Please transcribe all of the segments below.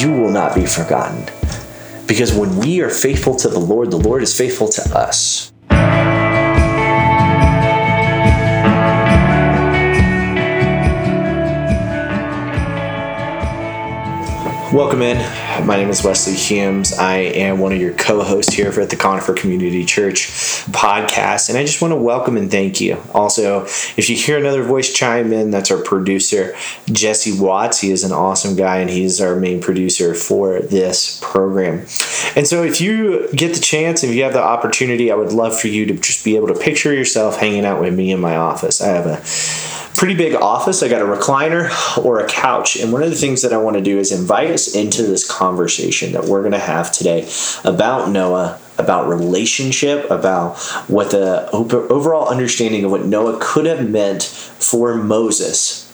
you will not be forgotten. Because when we are faithful to the Lord, the Lord is faithful to us. Welcome in. My name is Wesley Humes. I am one of your co hosts here at the Conifer Community Church podcast, and I just want to welcome and thank you. Also, if you hear another voice chime in, that's our producer, Jesse Watts. He is an awesome guy, and he's our main producer for this program. And so, if you get the chance, if you have the opportunity, I would love for you to just be able to picture yourself hanging out with me in my office. I have a pretty big office. I got a recliner or a couch. And one of the things that I want to do is invite us into this conversation that we're going to have today about Noah, about relationship, about what the overall understanding of what Noah could have meant for Moses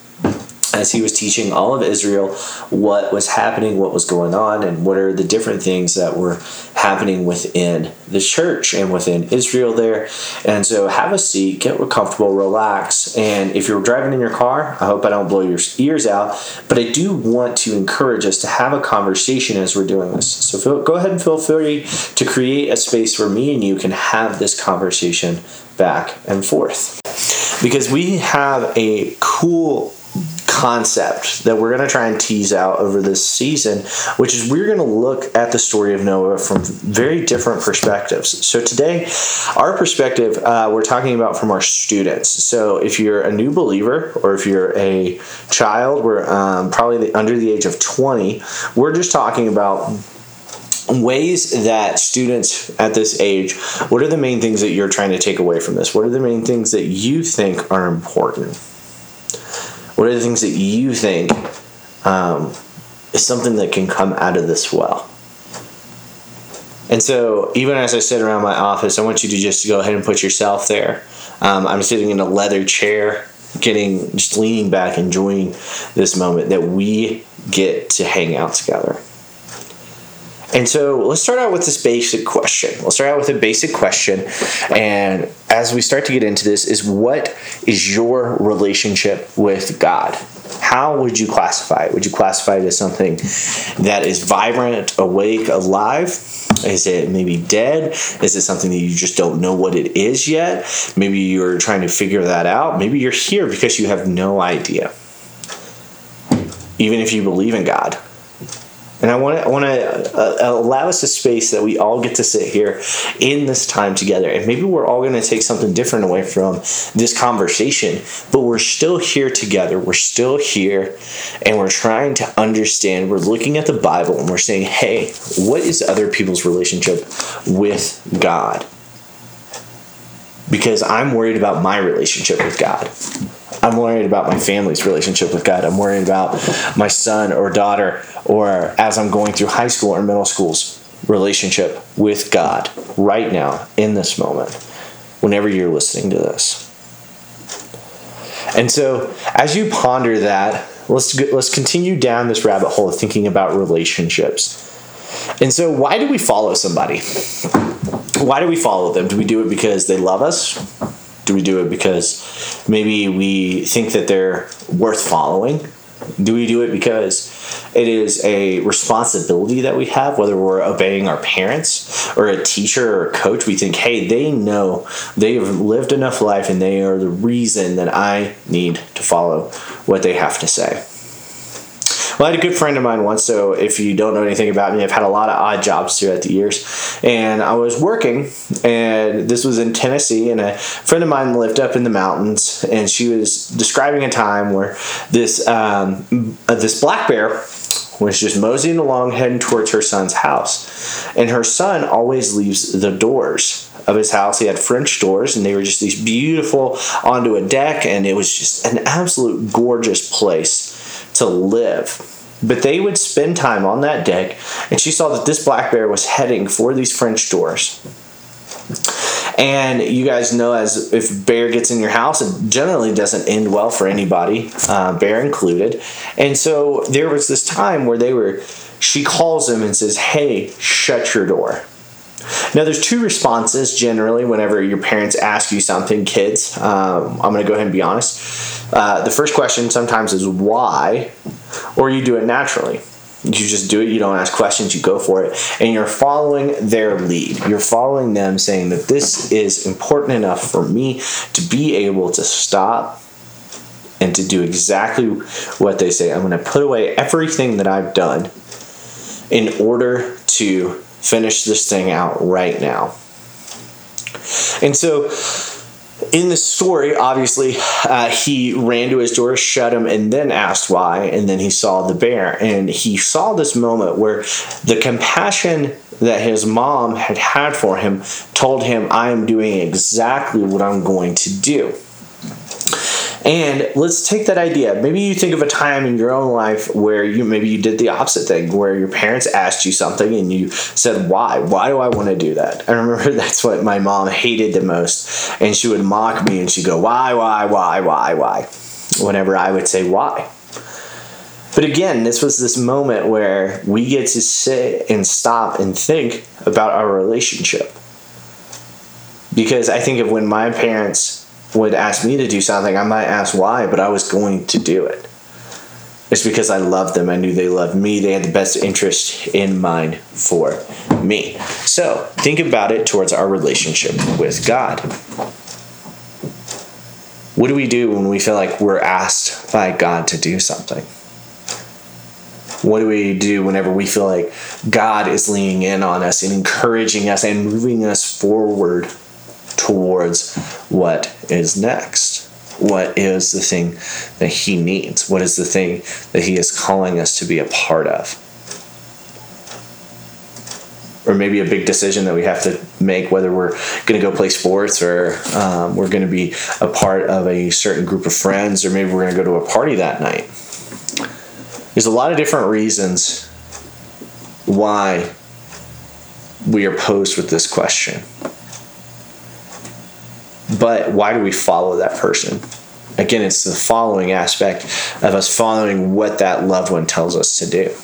as he was teaching all of Israel what was happening, what was going on, and what are the different things that were happening within the church and within Israel there. And so have a seat, get comfortable, relax. And if you're driving in your car, I hope I don't blow your ears out, but I do want to encourage us to have a conversation as we're doing this. So feel, go ahead and feel free to create a space where me and you can have this conversation back and forth. Because we have a cool concept that we're going to try and tease out over this season, which is we're going to look at the story of Noah from very different perspectives. So today, our perspective, uh, we're talking about from our students. So if you're a new believer or if you're a child, we're um, probably under the age of 20, we're just talking about ways that students at this age what are the main things that you're trying to take away from this what are the main things that you think are important what are the things that you think um, is something that can come out of this well? And so, even as I sit around my office, I want you to just go ahead and put yourself there. Um, I'm sitting in a leather chair, getting just leaning back, enjoying this moment that we get to hang out together. And so let's start out with this basic question. Let's start out with a basic question. And as we start to get into this, is what is your relationship with God? How would you classify it? Would you classify it as something that is vibrant, awake, alive? Is it maybe dead? Is it something that you just don't know what it is yet? Maybe you're trying to figure that out. Maybe you're here because you have no idea. Even if you believe in God, and I want to, want to uh, allow us a space that we all get to sit here in this time together. And maybe we're all going to take something different away from this conversation, but we're still here together. We're still here and we're trying to understand. We're looking at the Bible and we're saying, hey, what is other people's relationship with God? Because I'm worried about my relationship with God. I'm worried about my family's relationship with God. I'm worried about my son or daughter, or as I'm going through high school or middle school's relationship with God right now in this moment, whenever you're listening to this. And so, as you ponder that, let's let's continue down this rabbit hole of thinking about relationships. And so, why do we follow somebody? Why do we follow them? Do we do it because they love us? Do we do it because maybe we think that they're worth following? Do we do it because it is a responsibility that we have, whether we're obeying our parents or a teacher or a coach? We think, hey, they know they have lived enough life and they are the reason that I need to follow what they have to say. Well, I had a good friend of mine once, so if you don't know anything about me, I've had a lot of odd jobs throughout the years. And I was working, and this was in Tennessee, and a friend of mine lived up in the mountains, and she was describing a time where this um, this black bear was just moseying along heading towards her son's house. And her son always leaves the doors of his house. He had French doors, and they were just these beautiful onto a deck, and it was just an absolute gorgeous place to live. But they would spend time on that deck, and she saw that this black bear was heading for these French doors. And you guys know, as if bear gets in your house, it generally doesn't end well for anybody, uh, bear included. And so there was this time where they were. She calls him and says, "Hey, shut your door." Now, there's two responses generally whenever your parents ask you something, kids. Um, I'm going to go ahead and be honest. Uh, the first question sometimes is why, or you do it naturally. You just do it, you don't ask questions, you go for it. And you're following their lead. You're following them saying that this is important enough for me to be able to stop and to do exactly what they say. I'm going to put away everything that I've done in order to finish this thing out right now. And so in the story, obviously, uh, he ran to his door, shut him, and then asked why. And then he saw the bear. And he saw this moment where the compassion that his mom had had for him told him, I am doing exactly what I'm going to do. And let's take that idea. Maybe you think of a time in your own life where you maybe you did the opposite thing, where your parents asked you something and you said, Why? Why do I want to do that? I remember that's what my mom hated the most. And she would mock me and she'd go, Why, why, why, why, why? Whenever I would say, Why? But again, this was this moment where we get to sit and stop and think about our relationship. Because I think of when my parents would ask me to do something, I might ask why, but I was going to do it. It's because I loved them. I knew they loved me. They had the best interest in mind for me. So think about it towards our relationship with God. What do we do when we feel like we're asked by God to do something? What do we do whenever we feel like God is leaning in on us and encouraging us and moving us forward towards what is next. What is the thing that He needs? What is the thing that He is calling us to be a part of? Or maybe a big decision that we have to make whether we're going to go play sports or um, we're going to be a part of a certain group of friends or maybe we're going to go to a party that night. There's a lot of different reasons why we are posed with this question. But why do we follow that person? Again, it's the following aspect of us following what that loved one tells us to do.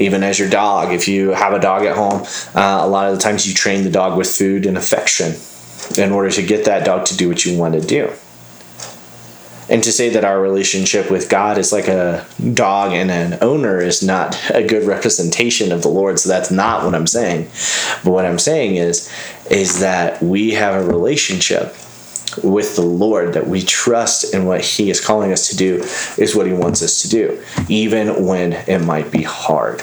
Even as your dog, if you have a dog at home, uh, a lot of the times you train the dog with food and affection in order to get that dog to do what you want to do. And to say that our relationship with God is like a dog and an owner is not a good representation of the Lord. So that's not what I'm saying. But what I'm saying is, is that we have a relationship with the Lord that we trust in what He is calling us to do is what He wants us to do, even when it might be hard.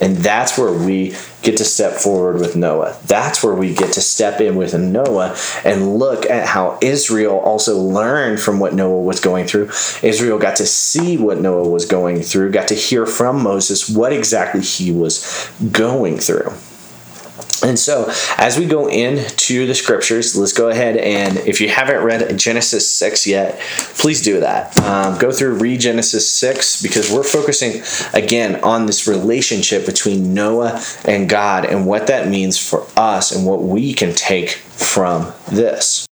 And that's where we get to step forward with Noah. That's where we get to step in with Noah and look at how Israel also learned from what Noah was going through. Israel got to see what Noah was going through, got to hear from Moses what exactly he was going through. And so, as we go into the scriptures, let's go ahead and if you haven't read Genesis 6 yet, please do that. Um, go through, read Genesis 6 because we're focusing again on this relationship between Noah and God and what that means for us and what we can take from this.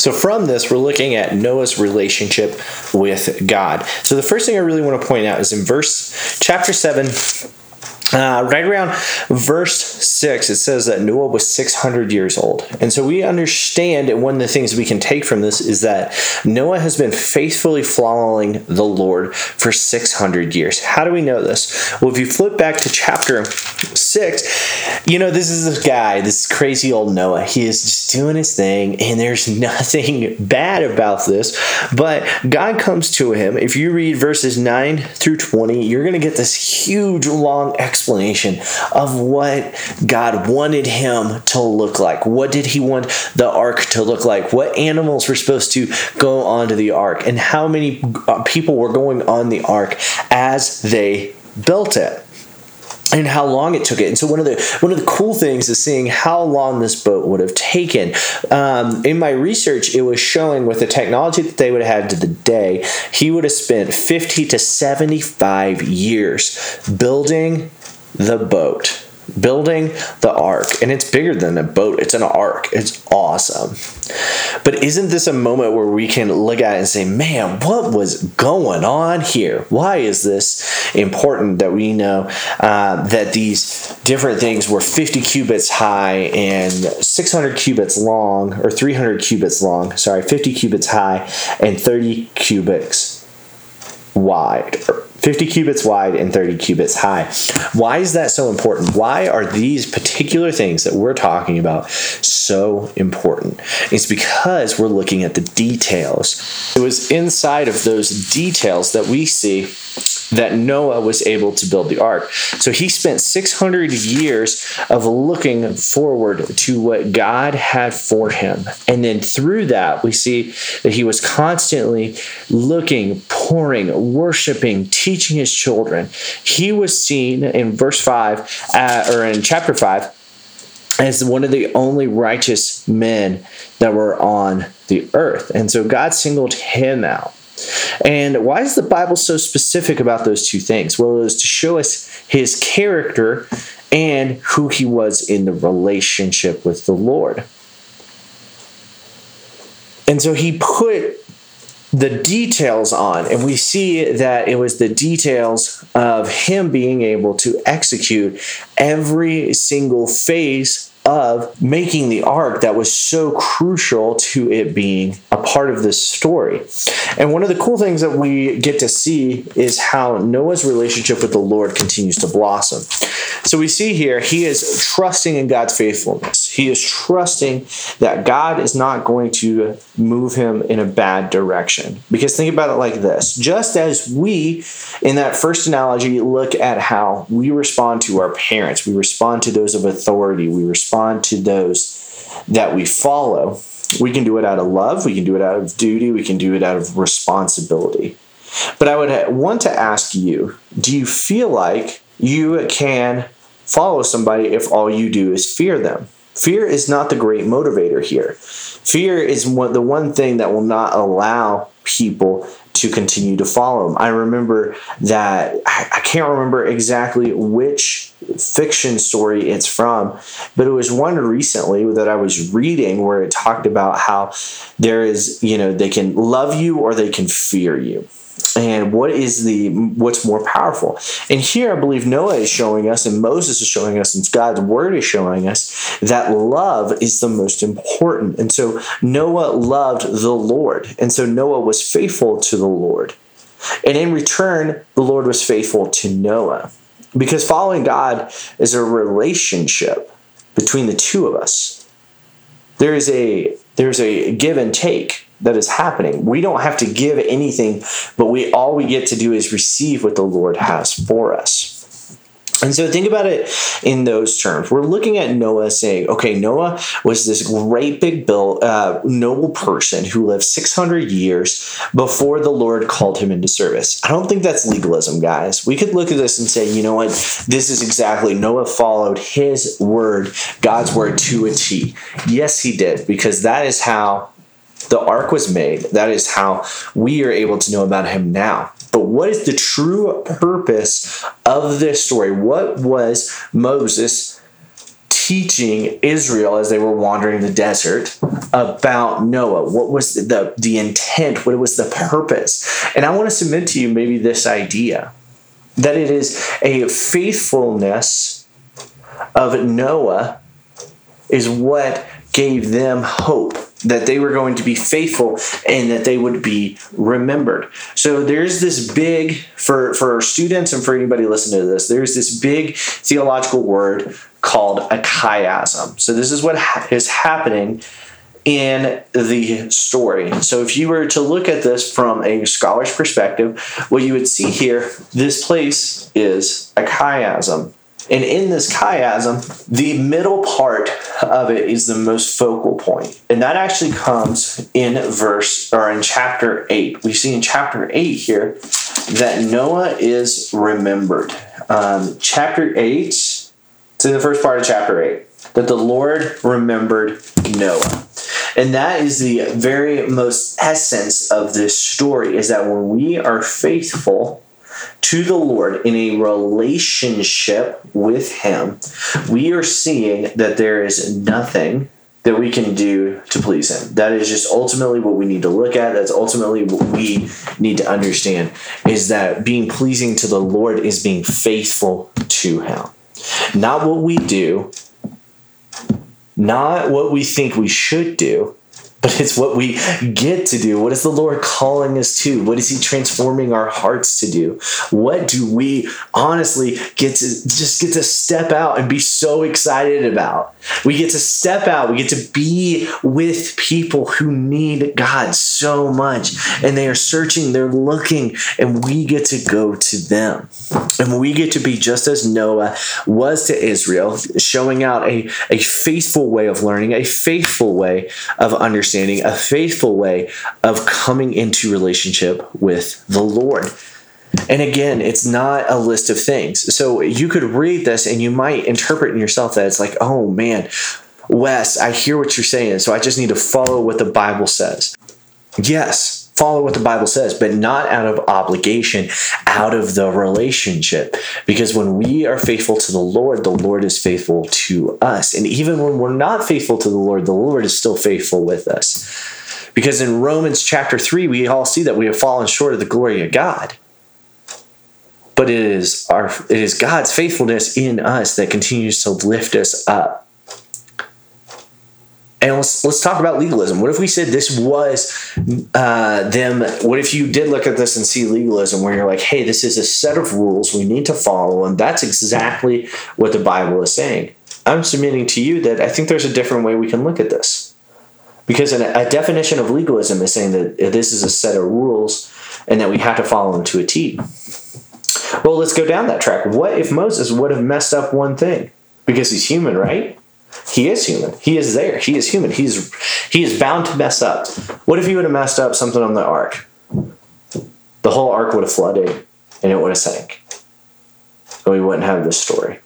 So, from this, we're looking at Noah's relationship with God. So, the first thing I really want to point out is in verse chapter 7 uh, right around verse 6, it says that Noah was 600 years old. And so we understand, and one of the things we can take from this is that Noah has been faithfully following the Lord for 600 years. How do we know this? Well, if you flip back to chapter 6, you know, this is this guy, this crazy old Noah. He is just doing his thing, and there's nothing bad about this. But God comes to him. If you read verses 9 through 20, you're going to get this huge, long explanation explanation of what God wanted him to look like. What did he want the ark to look like? What animals were supposed to go onto the ark? And how many uh, people were going on the ark as they built it? and how long it took it. And so one of the one of the cool things is seeing how long this boat would have taken. Um, in my research, it was showing with the technology that they would have had to the day, he would have spent fifty to seventy five years building the boat building the ark. And it's bigger than a boat. It's an ark. It's awesome. But isn't this a moment where we can look at it and say man what was going on here? Why is this important that we know uh, that these different things were 50 cubits high and 600 cubits long or 300 cubits long? Sorry 50 cubits high and 30 cubits wide, 50 cubits wide and 30 cubits high. Why is that so important? Why are these particular things that we're talking about so important? It's because we're looking at the details. It was inside of those details that we see that Noah was able to build the ark. So he spent 600 years of looking forward to what God had for him. And then through that, we see that he was constantly looking, pouring, worshiping, teaching his children. He was seen in verse 5, uh, or in chapter 5, as one of the only righteous men that were on the earth. And so God singled him out. And why is the Bible so specific about those two things? Well, it was to show us his character and who he was in the relationship with the Lord. And so he put the details on, and we see that it was the details of him being able to execute every single phase of making the ark that was so crucial to it being a part of this story. And one of the cool things that we get to see is how Noah's relationship with the Lord continues to blossom. So we see here he is trusting in God's faithfulness. He is trusting that God is not going to move him in a bad direction. Because think about it like this just as we, in that first analogy, look at how we respond to our parents, we respond to those of authority, we respond to those that we follow. We can do it out of love, we can do it out of duty, we can do it out of responsibility. But I would want to ask you do you feel like you can follow somebody if all you do is fear them? Fear is not the great motivator here. Fear is the one thing that will not allow people to continue to follow him. I remember that, I, I can't remember exactly which fiction story it's from, but it was one recently that I was reading where it talked about how there is, you know, they can love you or they can fear you and what is the what's more powerful? And here i believe noah is showing us and moses is showing us and god's word is showing us that love is the most important. And so noah loved the lord. And so noah was faithful to the lord. And in return the lord was faithful to noah. Because following god is a relationship between the two of us. There is a there's a give and take that is happening. We don't have to give anything, but we all we get to do is receive what the Lord has for us. And so think about it in those terms. We're looking at Noah saying, okay, Noah was this great big built, uh, noble person who lived 600 years before the Lord called him into service. I don't think that's legalism, guys. We could look at this and say, you know what? This is exactly Noah followed his word, God's word to a T. Yes, he did, because that is how the ark was made. That is how we are able to know about him now. But what is the true purpose of this story? What was Moses teaching Israel as they were wandering the desert about Noah? What was the, the intent? What was the purpose? And I want to submit to you maybe this idea that it is a faithfulness of Noah is what gave them hope that they were going to be faithful and that they would be remembered. So there's this big for for students and for anybody listening to this. There's this big theological word called a chiasm. So this is what ha- is happening in the story. So if you were to look at this from a scholar's perspective, what you would see here, this place is a chiasm. And in this chiasm, the middle part of it is the most focal point. And that actually comes in verse or in chapter 8. We see in chapter 8 here that Noah is remembered. Um, chapter 8, to the first part of chapter 8, that the Lord remembered Noah. And that is the very most essence of this story is that when we are faithful to the Lord in a relationship with Him, we are seeing that there is nothing that we can do to please Him. That is just ultimately what we need to look at. That's ultimately what we need to understand is that being pleasing to the Lord is being faithful to Him. Not what we do, not what we think we should do, but it's what we get to do. What is the Lord calling us to? What is He transforming our hearts to do? What do we honestly get to just get to step out and be so excited about? We get to step out, we get to be with people who need God so much, and they are searching, they're looking, and we get to go to them. And we get to be just as Noah was to Israel, showing out a, a faithful way of learning, a faithful way of understanding understanding, a faithful way of coming into relationship with the Lord. And again, it's not a list of things. So you could read this and you might interpret in yourself that it's like, oh man, Wes, I hear what you're saying. So I just need to follow what the Bible says. Yes, follow what the Bible says, but not out of obligation, out of the relationship. Because when we are faithful to the Lord, the Lord is faithful to us. And even when we're not faithful to the Lord, the Lord is still faithful with us. Because in Romans chapter 3, we all see that we have fallen short of the glory of God. But it is our it is God's faithfulness in us that continues to lift us up. And let's let's talk about legalism. What if we said this was uh, them? What if you did look at this and see legalism, where you're like, "Hey, this is a set of rules we need to follow," and that's exactly what the Bible is saying. I'm submitting to you that I think there's a different way we can look at this, because a definition of legalism is saying that this is a set of rules and that we have to follow them to a T. Well, let's go down that track. What if Moses would have messed up one thing because he's human, right? He is human. He is there. He is human. He's he is bound to mess up. What if he would have messed up something on the ark? The whole ark would have flooded and it would have sank. And we wouldn't have this story.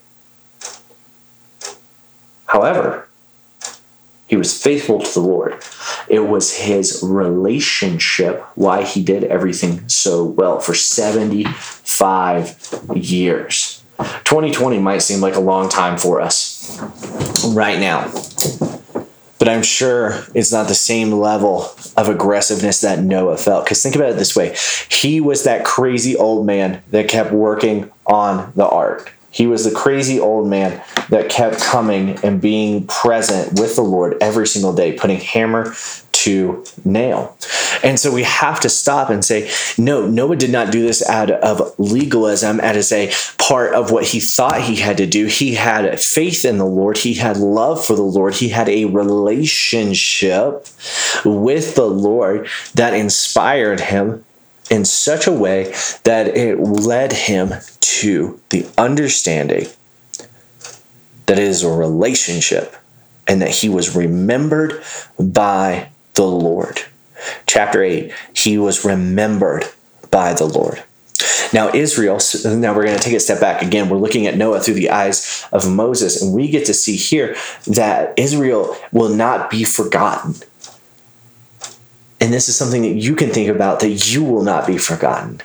However, he was faithful to the Lord. It was his relationship why he did everything so well for 75 years. 2020 might seem like a long time for us right now. But I'm sure it's not the same level of aggressiveness that Noah felt. Because think about it this way he was that crazy old man that kept working on the ark. He was the crazy old man that kept coming and being present with the Lord every single day, putting hammer to nail. And so we have to stop and say, no, Noah did not do this out of legalism as a part of what he thought he had to do. He had faith in the Lord, he had love for the Lord, he had a relationship with the Lord that inspired him in such a way that it led him to the understanding that it is a relationship and that he was remembered by the Lord. Chapter 8, he was remembered by the Lord. Now, Israel, now we're going to take a step back again. We're looking at Noah through the eyes of Moses, and we get to see here that Israel will not be forgotten. And this is something that you can think about that you will not be forgotten.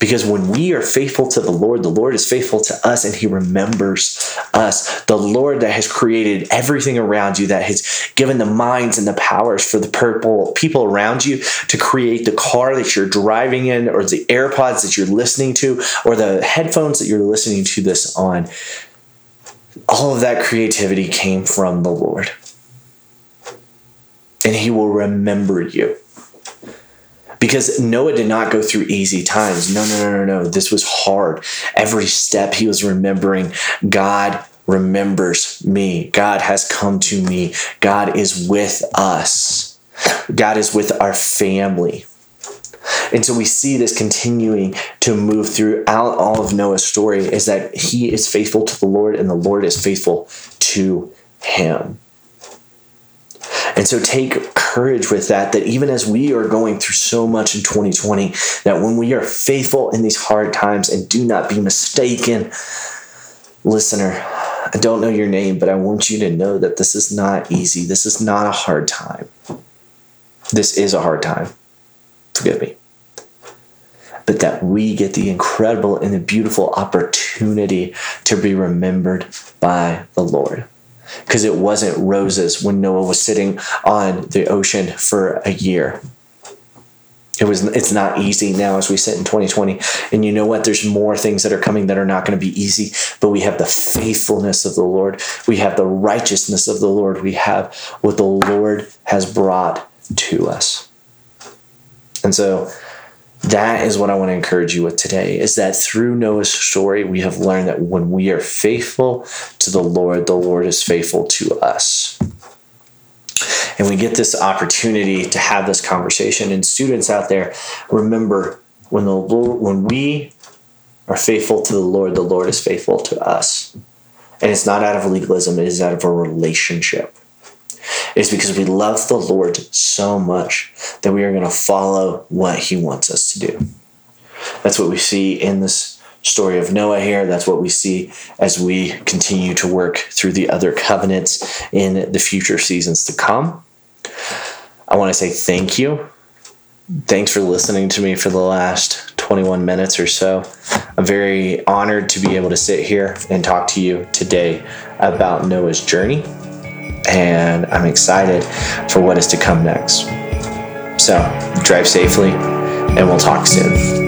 Because when we are faithful to the Lord, the Lord is faithful to us and He remembers us. The Lord that has created everything around you, that has given the minds and the powers for the purple people around you to create the car that you're driving in, or the AirPods that you're listening to, or the headphones that you're listening to this on. All of that creativity came from the Lord. And He will remember you because Noah did not go through easy times. No, no, no, no, no. This was hard. Every step he was remembering God remembers me. God has come to me. God is with us. God is with our family. And so we see this continuing to move throughout all of Noah's story is that he is faithful to the Lord and the Lord is faithful to him. And so take courage with that, that even as we are going through so much in 2020, that when we are faithful in these hard times and do not be mistaken, listener, I don't know your name, but I want you to know that this is not easy. This is not a hard time. This is a hard time. Forgive me. But that we get the incredible and the beautiful opportunity to be remembered by the Lord because it wasn't roses when Noah was sitting on the ocean for a year. It was it's not easy now as we sit in 2020. And you know what? There's more things that are coming that are not going to be easy, but we have the faithfulness of the Lord. We have the righteousness of the Lord. We have what the Lord has brought to us. And so that is what I want to encourage you with today is that through Noah's story, we have learned that when we are faithful to the Lord, the Lord is faithful to us and we get this opportunity to have this conversation. And students out there, remember when the Lord, when we are faithful to the Lord, the Lord is faithful to us. And it's not out of legalism, it is out of a relationship. It's because we love the Lord so much that we are going to follow what he wants us to do. That's what we see in this story of Noah here. That's what we see as we continue to work through the other covenants in the future seasons to come. I want to say thank you. Thanks for listening to me for the last 21 minutes or so. I'm very honored to be able to sit here and talk to you today about Noah's journey. And I'm excited for what is to come next. So, drive safely, and we'll talk soon.